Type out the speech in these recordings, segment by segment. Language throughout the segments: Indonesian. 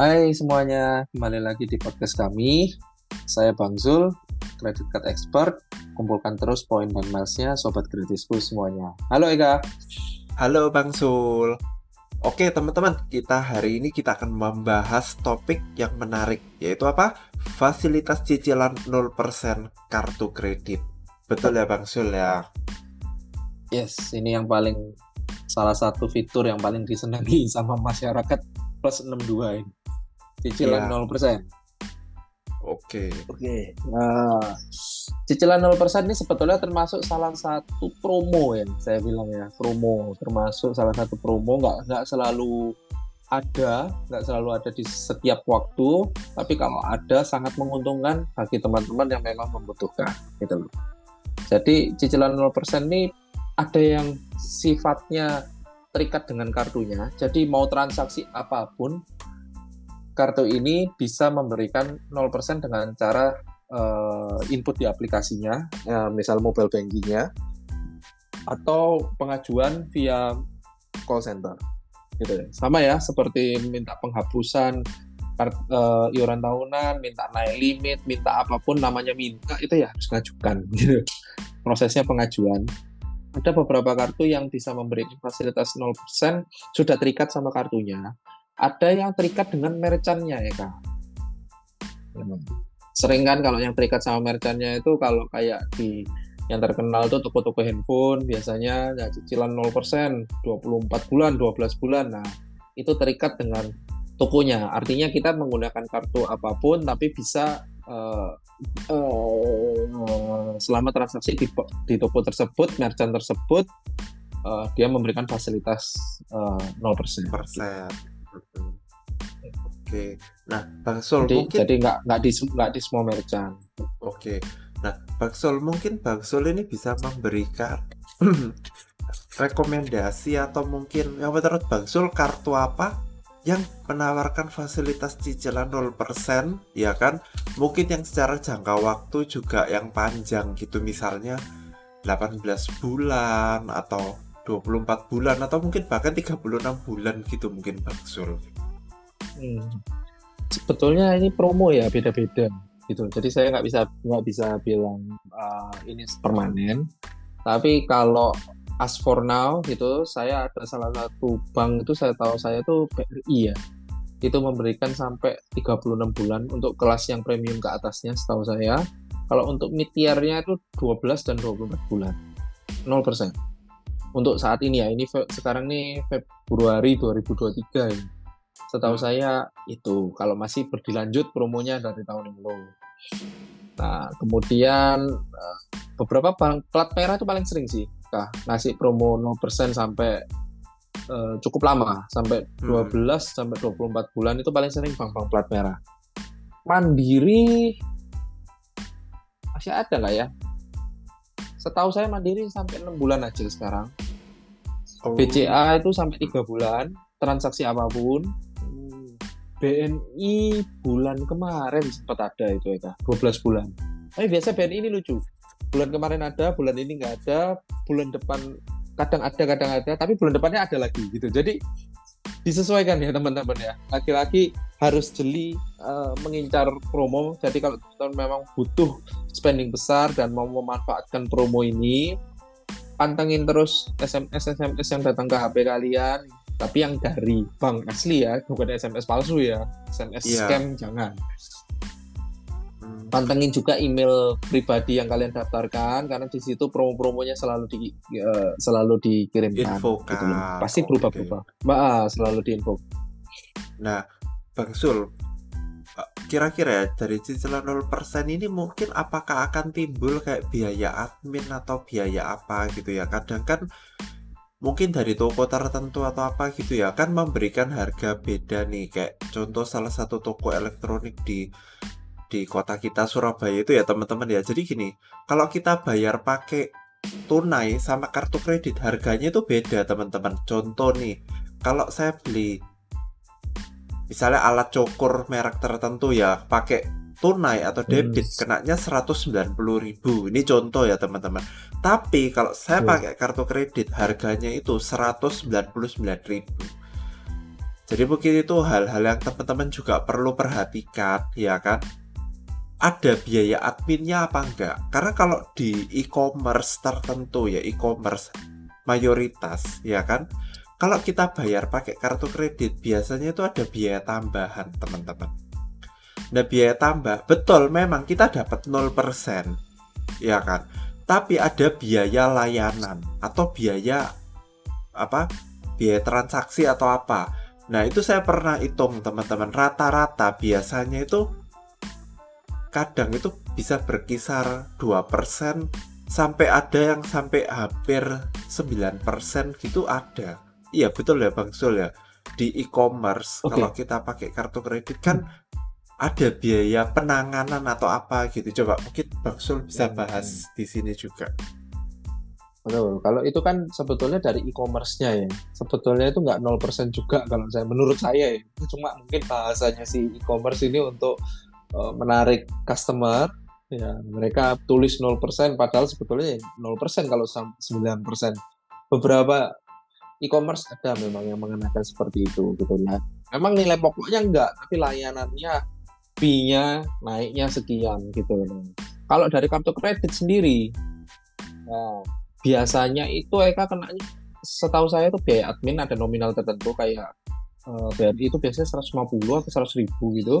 Hai semuanya, kembali lagi di podcast kami. Saya Bang Zul, Credit Card Expert. Kumpulkan terus poin dan milesnya Sobat Gratisku semuanya. Halo Eka. Halo Bang Zul. Oke teman-teman, kita hari ini kita akan membahas topik yang menarik, yaitu apa? Fasilitas cicilan 0% kartu kredit. Betul ya Bang Zul ya? Yes, ini yang paling salah satu fitur yang paling disenangi sama masyarakat plus 62 ini. Cicilan Iya. 0%. Oke. Oke. Nah, cicilan 0% ini sebetulnya termasuk salah satu promo ya, saya bilang ya, promo. Termasuk salah satu promo nggak nggak selalu ada, nggak selalu ada di setiap waktu, tapi kalau ada sangat menguntungkan bagi teman-teman yang memang membutuhkan, gitu loh. Jadi cicilan 0% ini ada yang sifatnya terikat dengan kartunya. Jadi mau transaksi apa pun kartu ini bisa memberikan 0% dengan cara eh, input di aplikasinya, ya, misal mobile bankingnya, atau pengajuan via call center. Gitu ya. Sama ya, seperti minta penghapusan kart, eh, iuran tahunan, minta naik limit, minta apa pun namanya minta itu ya harus ngajukan. Gitu. Prosesnya pengajuan. Ada beberapa kartu yang bisa memberikan fasilitas 0% sudah terikat sama kartunya ada yang terikat dengan merchantnya ya kak. Sering kan kalau yang terikat sama merchantnya itu kalau kayak di yang terkenal tuh toko-toko handphone biasanya ya cicilan 0% 24 bulan 12 bulan. Nah itu terikat dengan tokonya. Artinya kita menggunakan kartu apa pun tapi bisa eh, eh, selama transaksi di, di toko tersebut merchant tersebut eh, dia memberikan fasilitas eh, 0% Persen. Oke. Nah, Bang Sul jadi mungkin jadi nggak nggak di nggak di semua merchant Oke. Nah, Bang Sul mungkin Bang Sul ini bisa memberikan rekomendasi atau mungkin yang menurut Bang Sul kartu apa yang menawarkan fasilitas cicilan 0% ya kan? Mungkin yang secara jangka waktu juga yang panjang gitu misalnya 18 bulan atau 24 bulan atau mungkin bahkan 36 bulan gitu mungkin Bang Sul. Hmm. sebetulnya ini promo ya beda-beda gitu. Jadi saya nggak bisa nggak bisa bilang uh, ini permanen. Tapi kalau as for now gitu saya ada salah satu bank itu saya tahu saya itu BRI ya. Itu memberikan sampai 36 bulan untuk kelas yang premium ke atasnya setahu saya. Kalau untuk mid itu 12 dan 24 bulan. 0% untuk saat ini ya ini sekarang nih Februari 2023 ini setahu saya itu kalau masih berdilanjut promonya dari tahun yang lalu. Nah, kemudian eh, beberapa bank plat merah itu paling sering sih, Kak, ngasih promo 0% sampai eh, cukup lama, sampai Hmm. 12 sampai 24 bulan itu paling sering bank-bank plat merah. Mandiri masih ada nggak ya? Setahu saya Mandiri sampai 6 bulan aja sekarang. Oh. BCA itu sampai tiga bulan transaksi apa pun Hmm. BNI bulan kemarin sempat ada itu ya 12 bulan tapi biasa BNI ini lucu bulan kemarin ada bulan ini nggak ada bulan depan kadang ada kadang ada tapi bulan depannya ada lagi gitu jadi disesuaikan ya teman-teman ya laki-laki harus jeli eh, mengincar promo jadi kalau teman memang butuh spending besar dan mau memanfaatkan promo ini pantengin terus SMS SMS yang datang ke HP kalian tapi yang dari bank asli ya bukan SMS palsu ya SMS Iya. scam jangan. Pantengin juga email pribadi yang kalian daftarkan karena di situ promo-promonya selalu di eh, selalu dikirimkan Infokan. gitu loh. pasti Oke. berubah-berubah Mbak, selalu diinfo Nah, Bang Sul, eh, kira-kira ya dari cicilan 0% ini mungkin apakah akan timbul kayak biaya admin atau biaya apa gitu ya? Kadang kan mungkin dari toko tertentu atau apa gitu ya kan memberikan harga beda nih kayak contoh salah satu toko elektronik di di kota kita Surabaya itu ya teman-teman ya. Jadi gini, kalau kita bayar pakai tunai sama kartu kredit harganya itu beda teman-teman. Contoh nih, kalau saya beli misalnya alat cukur merek tertentu ya pakai tunai atau debit Hmm. kenanya 190.000 ini contoh ya teman-teman tapi kalau saya Iya. pakai kartu kredit harganya itu 199.000 Jadi mungkin itu hal-hal yang teman-teman juga perlu perhatikan, ya kan? Ada biaya adminnya apa enggak? Karena kalau di e-commerce tertentu ya, e-commerce mayoritas, ya kan? Kalau kita bayar pakai kartu kredit, biasanya itu ada biaya tambahan, teman-teman. Nah, biaya tambah, betul memang kita dapat 0%, ya kan? Tapi ada biaya layanan atau biaya apa? Biaya transaksi atau apa. Nah, itu saya pernah hitung, teman-teman. Rata-rata biasanya itu kadang itu bisa berkisar 2% sampai ada yang sampai hampir 9% gitu ada Iya betul ya Bang Sul ya. Di e-commerce okay. kalau kita pakai kartu kredit kan hmm. ada biaya penanganan atau apa gitu. Coba mungkin Bang Sul bisa hmm. bahas hmm. di sini juga. Betul. Kalau itu kan sebetulnya dari e-commerce-nya ya. Sebetulnya itu nggak 0% juga kalau saya menurut saya ya. Cuma mungkin bahasanya si e-commerce ini untuk uh, menarik customer ya mereka tulis 0% padahal sebetulnya 0% kalau 9%. Beberapa e-commerce ada memang yang mengenakan seperti itu gitu ya. Memang nilai pokoknya enggak, tapi layanannya fee-nya naiknya sekian gitu. Kalau dari kartu kredit sendiri, nah, biasanya itu Eka kena setahu saya itu biaya admin ada nominal tertentu kayak uh, eh, BRI itu biasanya 150 atau 100 ribu gitu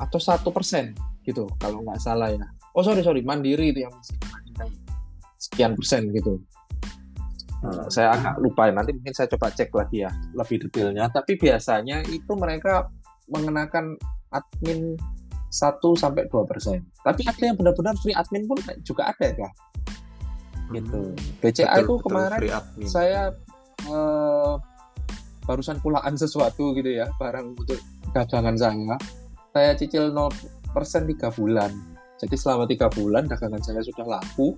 atau satu persen gitu kalau nggak salah ya. Oh sorry sorry mandiri itu yang sekian persen gitu. Uh, saya agak lupa nanti mungkin saya coba cek lagi ya lebih detailnya. Tapi biasanya itu mereka mengenakan admin 1 sampai dua persen. Tapi ada yang benar-benar free admin pun juga ada ya gitu. BCA betul, itu betul, kemarin saya uh, barusan pulaan sesuatu gitu ya barang untuk dagangan saya saya cicil 0% tiga bulan jadi selama tiga bulan dagangan saya sudah laku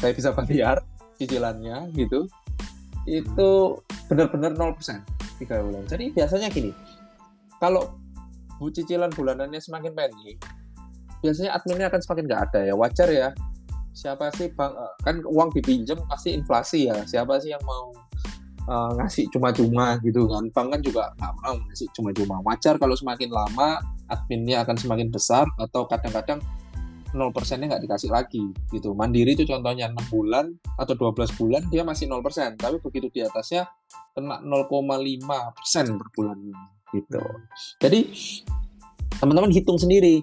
saya bisa bayar cicilannya gitu itu benar-benar 0% tiga bulan. Jadi biasanya gini, kalau bu cicilan bulanannya semakin pendek, biasanya adminnya akan semakin nggak ada ya. Wajar ya. Siapa sih bang kan uang dipinjam pasti inflasi ya. Siapa sih yang mau uh, ngasih cuma-cuma gitu kan? Bank kan juga nggak mau ngasih cuma-cuma. Wajar kalau semakin lama adminnya akan semakin besar atau kadang-kadang 0 persennya nggak dikasih lagi gitu. Mandiri itu contohnya 6 bulan atau 12 bulan dia masih 0 persen, tapi begitu di atasnya kena 0,5 persen per bulan gitu. Jadi teman-teman hitung sendiri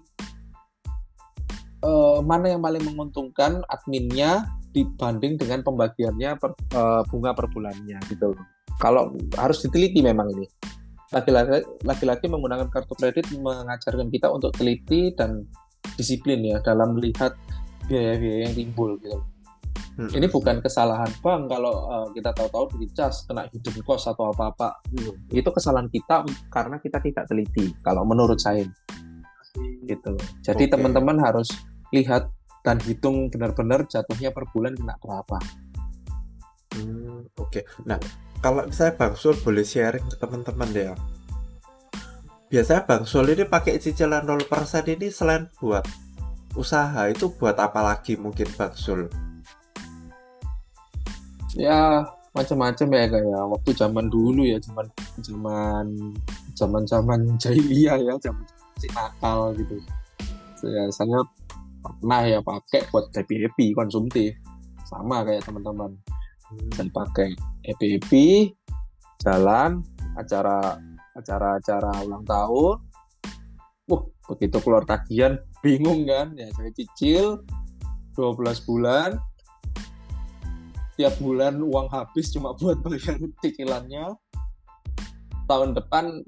uh, mana yang paling menguntungkan adminnya dibanding dengan pembagiannya per, uh, bunga per bulannya gitu. Kalau harus diteliti memang ini laki-laki menggunakan kartu kredit mengajarkan kita untuk teliti dan disiplin ya dalam melihat biaya-biaya yang timbul gitu. Hmm. Ini bukan kesalahan bank kalau uh, kita tahu-tahu dicas kena hidden cost atau apa-apa. Hmm. Itu kesalahan kita karena kita tidak teliti. Kalau menurut saya, gitu. Jadi teman teman-teman harus lihat dan hitung benar-benar jatuhnya per bulan kena berapa. Hmm, Oke. Okay. Nah, kalau saya Bang Sul boleh sharing ke teman-teman ya biasanya Bang Sol ini pakai cicilan 0% ini selain buat usaha itu buat apa lagi mungkin Bang Sul? Ya macam-macam ya kayak waktu zaman dulu ya zaman zaman zaman zaman jahiliyah ya zaman si nakal gitu. Saya saya pernah ya pakai buat happy happy konsumtif. Sama kayak teman-teman. Hmm. Saya pakai happy happy jalan acara acara-acara ulang tahun. Wah begitu keluar tagihan bingung kan? Ya saya cicil 12 bulan. Tiap bulan uang habis cuma buat bayar cicilannya. Tahun depan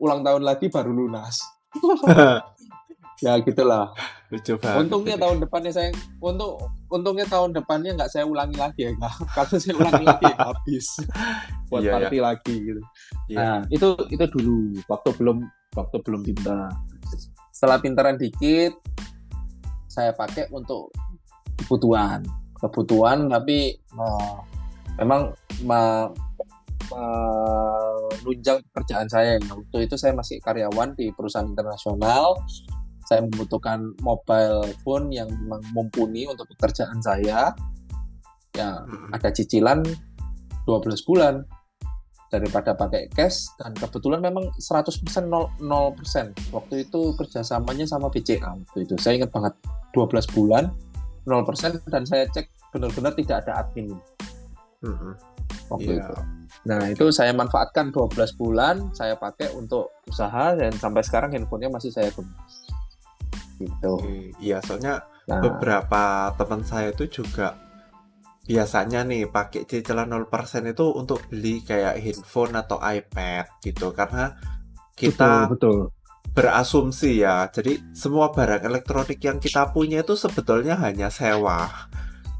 ulang tahun lagi baru lunas ya gitulah Lucu Untungnya tahun depannya saya untuk untungnya tahun depannya nggak saya ulangi lagi ya kak. Kalau saya ulangi lagi habis buat yeah, party yeah. lagi gitu. Yeah. Nah itu itu dulu waktu belum waktu belum pintar. Setelah pintaran dikit saya pakai untuk kebutuhan kebutuhan tapi uh, memang menunjang pekerjaan saya. Waktu itu saya masih karyawan di perusahaan internasional saya membutuhkan mobile phone yang memang mumpuni untuk pekerjaan saya ya hmm. ada cicilan 12 bulan daripada pakai cash dan kebetulan memang 100% 0%, 0%. waktu itu kerjasamanya sama BCA waktu itu saya ingat banget 12 bulan 0% dan saya cek benar-benar tidak ada admin Mm-mm. waktu Iya. itu nah itu saya manfaatkan 12 bulan saya pakai untuk usaha dan sampai sekarang handphonenya masih saya gunakan gitu Oke, Iya, soalnya nah beberapa teman saya itu juga biasanya nih pakai cicilan 0% itu untuk beli kayak handphone atau iPad gitu karena kita betul berasumsi ya. Jadi semua barang elektronik yang kita punya itu sebetulnya hanya sewa.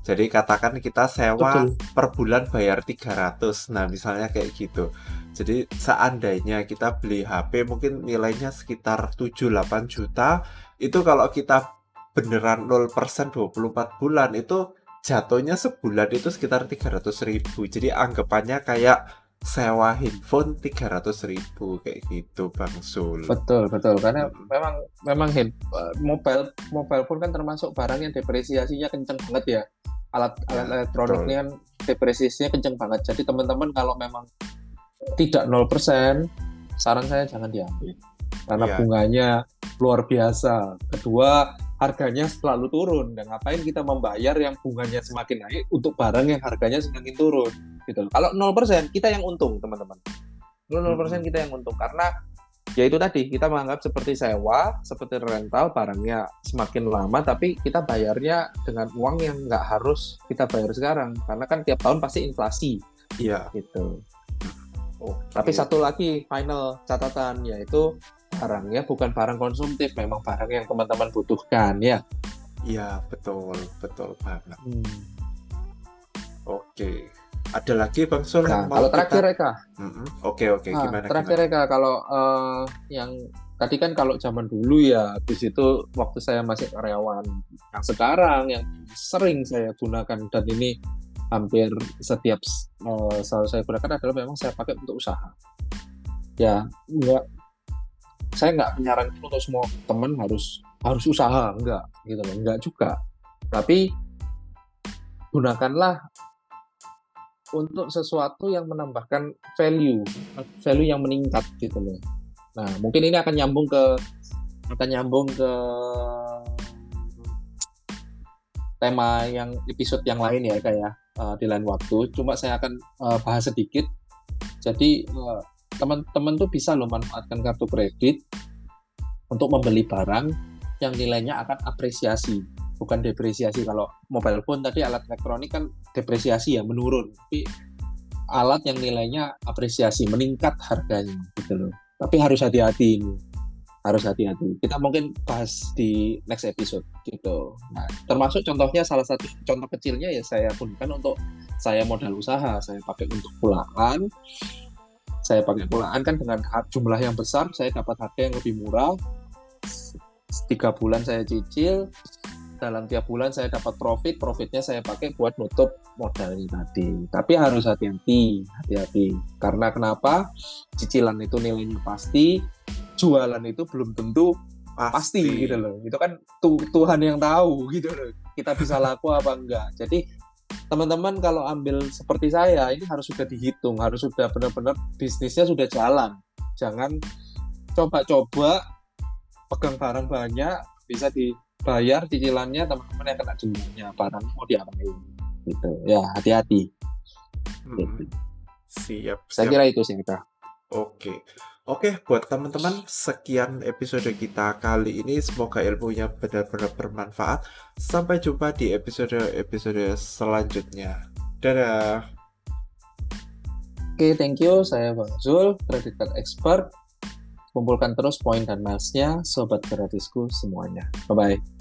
Jadi katakan kita sewa betul per bulan bayar 300. Nah, misalnya kayak gitu. Jadi seandainya kita beli HP mungkin nilainya sekitar 7-8 juta, itu kalau kita beneran 0% 24 bulan itu jatuhnya sebulan itu sekitar 300 ribu. Jadi anggapannya kayak sewa handphone 300 ribu kayak gitu Bang Sul. Betul, betul. Karena Mm-mm. memang memang hand, eh, mobile mobile pun kan termasuk barang yang depresiasinya kenceng banget ya. Alat Ya, alat elektronik ini kan depresiasinya kenceng banget. Jadi teman-teman kalau memang tidak 0%, saran saya jangan diambil. Karena Iya. bunganya luar biasa. Kedua, harganya selalu turun. Dan ngapain kita membayar yang bunganya semakin naik untuk barang yang harganya semakin turun gitu. loh. Kalau 0% kita yang untung, teman-teman. 0% Mm-mm. kita yang untung karena ya itu tadi kita menganggap seperti sewa, seperti rental barangnya semakin lama tapi kita bayarnya dengan uang yang nggak harus kita bayar sekarang karena kan tiap tahun pasti inflasi Iya. gitu. Tapi satu lagi final catatan yaitu barangnya bukan barang konsumtif, memang barang yang teman-teman butuhkan ya. Iya, betul, betul banget. Hmm. Oke. Ada lagi Bang Sul Nah, kalau terakhir kita... Eka. Oke, oke. Nah, Gimana, terakhir gimana? Eka kalau eh, yang tadi kan kalau zaman dulu ya di situ waktu saya masih karyawan yang sekarang yang sering saya gunakan dan ini hampir setiap eh, selalu saya gunakan adalah memang saya pakai untuk usaha. Ya enggak saya nggak menyarankan untuk semua teman harus harus usaha enggak gitu loh enggak juga. Tapi gunakanlah untuk sesuatu yang menambahkan value value yang meningkat gitu loh. Nah mungkin ini akan nyambung ke akan nyambung ke tema yang episode yang lain ya kayak di lain waktu. Cuma saya akan eh, bahas sedikit. Jadi eh, teman-teman tuh bisa loh manfaatkan kartu kredit untuk membeli barang yang nilainya akan apresiasi. Bukan depresiasi. Kalau mobile phone tadi alat elektronik kan depresiasi ya menurun. Tapi alat yang nilainya apresiasi meningkat harganya gitu loh. Tapi harus hati-hati ini harus hati-hati. Kita mungkin bahas di next episode gitu. Nah termasuk contohnya salah satu contoh kecilnya ya saya gunakan untuk saya modal usaha. Saya pakai untuk pulaan. Saya pakai pulaan kan dengan jumlah yang besar saya dapat harga yang lebih murah. Tiga bulan saya cicil dalam tiap bulan saya dapat profit profitnya saya pakai buat nutup modalnya tadi. Tapi harus hati-hati hati-hati. Karena kenapa? Cicilan itu nilainya pasti jualan itu belum tentu pasti, pasti. gitu loh. Itu kan tu Tuhan yang tahu gitu loh kita bisa laku apa enggak. Jadi teman-teman kalau ambil seperti saya ini harus sudah dihitung harus sudah benar-benar bisnisnya sudah jalan. Jangan coba-coba pegang barang banyak bisa dibayar cicilannya teman-teman yang kena dendanya barang mau diapain gitu. Ya hati-hati. Hmm. gitu. siap, siap. saya kira itu sih kita oke Oke, buat teman-teman, sekian episode kita kali ini. Semoga ilmunya benar-benar bermanfaat. Sampai jumpa di episode-episode selanjutnya. Dadah. Oke, thank you. Saya Bang Zul, credit card expert. Kumpulkan terus poin dan milesnya, sobat gratisku semuanya. Bye-bye.